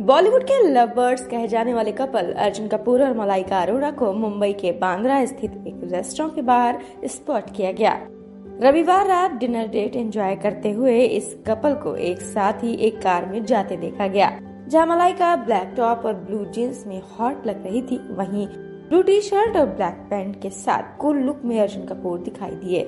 बॉलीवुड के love birds कहे जाने वाले कपल अर्जुन कपूर और मलाइका अरोड़ा को मुंबई के बांद्रा स्थित एक रेस्टोरेंट के बाहर स्पॉट किया गया। रविवार रात डिनर डेट एंजॉय करते हुए इस कपल को एक साथ ही एक कार में जाते देखा गया, जहाँ मलाइका ब्लैक टॉप और ब्लू जीन्स में हॉट लग रही थी। वहीं ब्लू टी शर्ट और ब्लैक पैंट के साथ कूल लुक में अर्जुन कपूर दिखाई दिए।